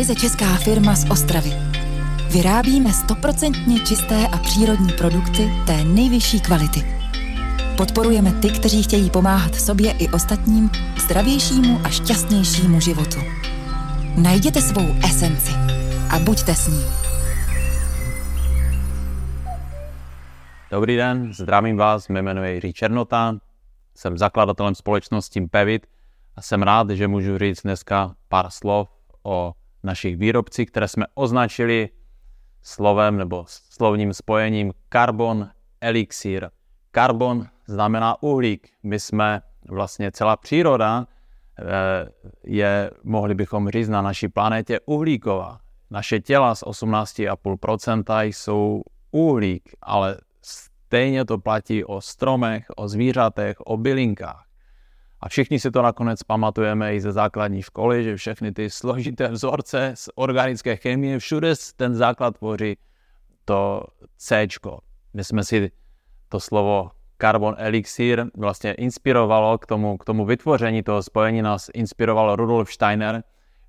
ryze česká firma z Ostravy. Vyrábíme stoprocentně čisté a přírodní produkty té nejvyšší kvality. Podporujeme ty, kteří chtějí pomáhat sobě i ostatním zdravějšímu a šťastnějšímu životu. Najděte svou esenci a buďte s ní. Dobrý den, zdravím vás, jmenuji Jiří Černota, jsem zakladatelem společnosti Pevit a jsem rád, že můžu říct dneska pár slov o našich výrobcích, které jsme označili slovem nebo slovním spojením Carbon Elixir. Carbon znamená uhlík. My jsme vlastně celá příroda eh, je, mohli bychom říct, na naší planetě uhlíková. Naše těla z 18,5% jsou uhlík, ale stejně to platí o stromech, o zvířatech, o bylinkách. A všichni si to nakonec pamatujeme i ze základní školy, že všechny ty složité vzorce z organické chemie, všude ten základ tvoří to C. My jsme si to slovo carbon elixir vlastně inspirovalo k tomu, k tomu vytvoření toho spojení, nás inspiroval Rudolf Steiner,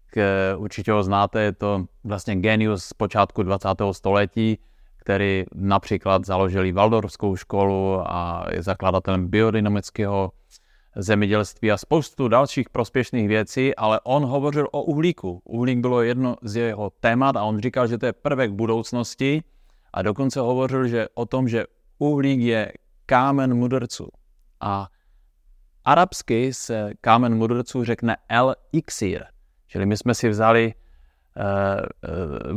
k, určitě ho znáte, je to vlastně genius z počátku 20. století, který například založili Waldorfskou školu a je zakladatelem biodynamického zemědělství a spoustu dalších prospěšných věcí, ale on hovořil o uhlíku. Uhlík bylo jedno z jeho témat a on říkal, že to je prvek budoucnosti a dokonce hovořil že o tom, že uhlík je kámen mudrců. A arabsky se kámen mudrců řekne el-iksir. Čili my jsme si vzali,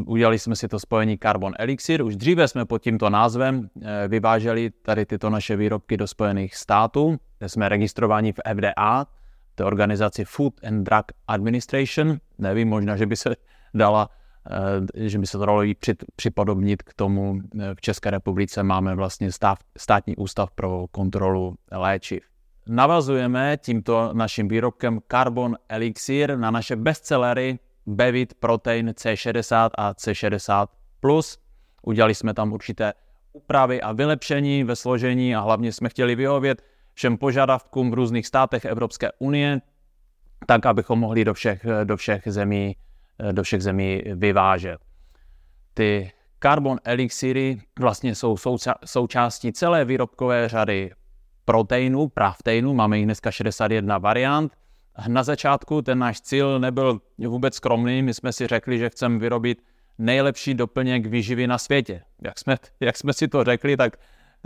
udělali jsme si to spojení Carbon Elixir. Už dříve jsme pod tímto názvem uh, vyváželi tady tyto naše výrobky do Spojených států, kde jsme registrováni v FDA, to je organizaci Food and Drug Administration. Nevím, možná, že by se dala Eh, že by se to dalo připodobnit k tomu, eh, v České republice máme vlastně stav, státní ústav pro kontrolu léčiv. Navazujeme tímto naším výrobkem Carbon Elixir na naše bestsellery Bevit Protein C60 a C60+. Udělali jsme tam určité úpravy a vylepšení ve složení a hlavně jsme chtěli vyhovět všem požadavkům v různých státech Evropské unie, tak abychom mohli do všech, do všech zemí do všech zemí vyvážet. Ty carbon elixiry vlastně jsou součástí celé výrobkové řady proteinů, prafteinů, máme jich dneska 61 variant. Na začátku ten náš cíl nebyl vůbec skromný, my jsme si řekli, že chceme vyrobit nejlepší doplněk výživy na světě. Jak jsme, jak jsme si to řekli, tak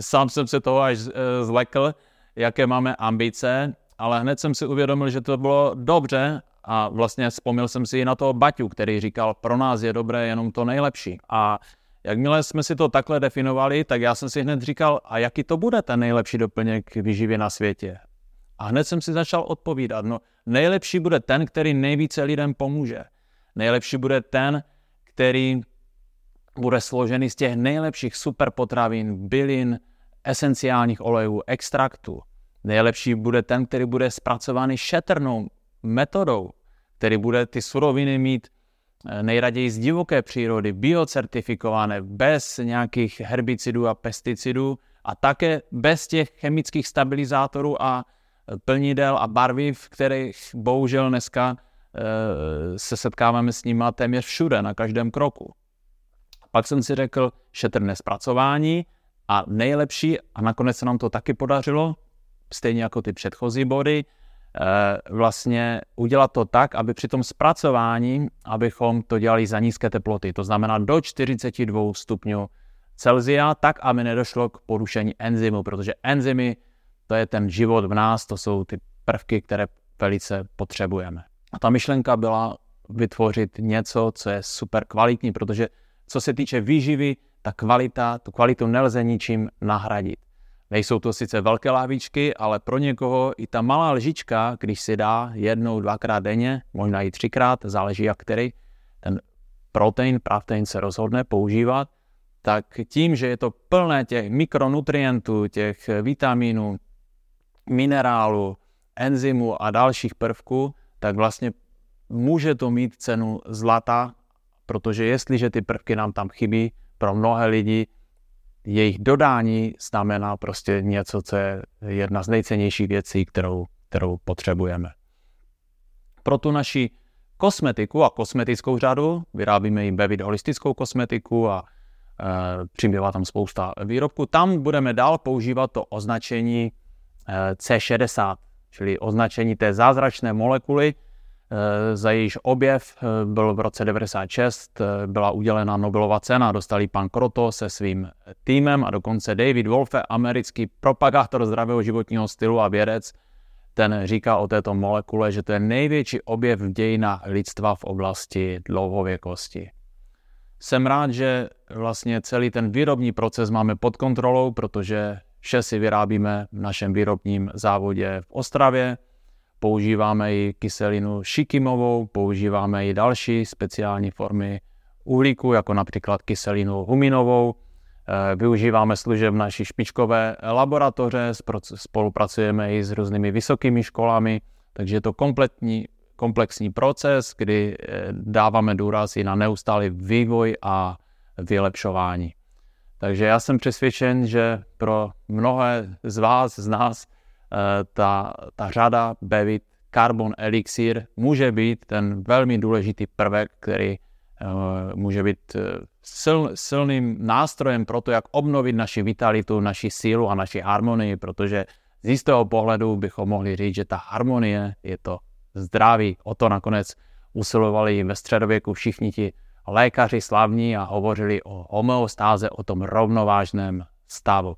sám jsem se toho až eh, zlekl, jaké máme ambice, ale hned jsem si uvědomil, že to bylo dobře a vlastně vzpomněl jsem si i na toho Baťu, který říkal, pro nás je dobré jenom to nejlepší. A jakmile jsme si to takhle definovali, tak já jsem si hned říkal, a jaký to bude ten nejlepší doplněk výživy na světě? A hned jsem si začal odpovídat, no nejlepší bude ten, který nejvíce lidem pomůže. Nejlepší bude ten, který bude složený z těch nejlepších superpotravin, bylin, esenciálních olejů, extraktů. Nejlepší bude ten, který bude zpracovaný šetrnou metodou, který bude ty suroviny mít eh, nejraději z divoké přírody, biocertifikované, bez nějakých herbicidů a pesticidů a také bez těch chemických stabilizátorů a plnidel a barviv, kterých bohužel dneska e, se setkáváme s nimi téměř všude, na každém kroku. Pak jsem si řekl, šetrné zpracování a nejlepší, a nakonec se nám to taky podařilo, stejně jako ty předchozí body, Eh, vlastně udělat to tak, aby při tom zpracování, abychom to dělali za nízké teploty, to znamená do 42 stupňů Celzia, tak, aby nedošlo k porušení enzymu, protože enzymy, to je ten život v nás, to jsou ty prvky, které velice potřebujeme. A ta myšlenka byla vytvořit něco, co je super kvalitní, protože co se týče výživy, ta kvalita, tu kvalitu nelze ničím nahradit. Nejsou to sice velké lávičky, ale pro někoho i ta malá lžička, když si dá jednou, dvakrát denně, možná i třikrát, záleží jak který, ten protein, pravtein se rozhodne používat, tak tím, že je to plné těch mikronutrientů, těch vitaminů, minerálů, enzymů a dalších prvků, tak vlastně může to mít cenu zlata, protože jestliže ty prvky nám tam chybí, pro mnohé lidi jejich dodání znamená prostě něco, co je jedna z nejcennějších věcí, kterou, kterou potřebujeme. Pro tu naši kosmetiku a kosmetickou řadu. Vyrábíme jim Bevit holistickou kosmetiku a e, přibývá tam spousta výrobků. Tam budeme dál používat to označení C60, čili označení té zázračné molekuly, e, za jejíž objev e, byl v roce 96, e, byla udělena Nobelova cena, dostali pan Kroto se svým týmem a dokonce David Wolfe, americký propagátor zdravého životního stylu a vědec, ten říká o této molekule, že to je největší objev v dějinách lidstva v oblasti dlouhověkosti. Jsem rád, že vlastně celý ten výrobní proces máme pod kontrolou, protože vše si vyrábíme v našem výrobním závodě v Ostravě. Používáme i kyselinu šikimovou, používáme i další speciální formy uhlíku, jako například kyselinu huminovou, Eh, využíváme služeb naší špičkové laboratoře, spolupracujeme i s různými vysokými školami, takže je to kompletní, komplexní proces, kdy eh, dáváme důraz i na neustálý vývoj a vylepšování. Takže já jsem přesvědčen, že pro mnohé z vás, z nás, eh, ta, ta řada Bevit Carbon Elixir může být ten velmi důležitý prvek, který může být sil, silným nástrojem pro to, jak obnovit naši vitalitu, naši sílu a naši harmonii, protože z jistého pohledu bychom mohli říct, že ta harmonie je to zdraví. O to nakonec usilovali ve středověku všichni ti lékaři slavní a hovořili o homeostáze, o tom rovnovážném stavu.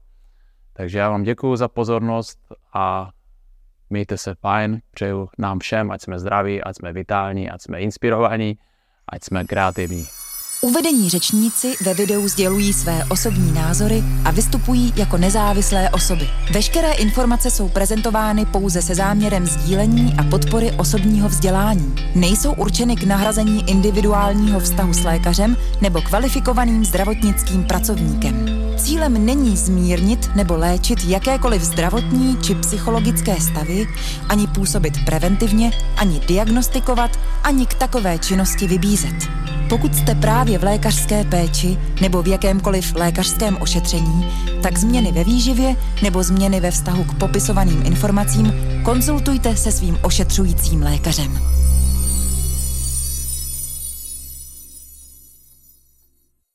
Takže já vám děkuji za pozornost a mějte se fajn, přeju nám všem, ať jsme zdraví, ať jsme vitální, ať jsme inspirovaní, ať jsme kreativní. Uvedení řečníci ve videu sdělují své osobní názory a vystupují jako nezávislé osoby. Veškeré informace jsou prezentovány pouze se záměrem sdílení a podpory osobního vzdělání. Nejsou určeny k nahrazení individuálního vztahu s lékařem nebo kvalifikovaným zdravotnickým pracovníkem. Cílem není zmírnit nebo léčit jakékoliv zdravotní či psychologické stavy, ani působit preventivně, ani diagnostikovat, ani k takové činnosti vybízet. Pokud jste právě v lékařské péči nebo v jakémkoliv lékařském ošetření, tak změny ve výživě nebo změny ve vztahu k popisovaným informacím konzultujte se svým ošetřujícím lékařem.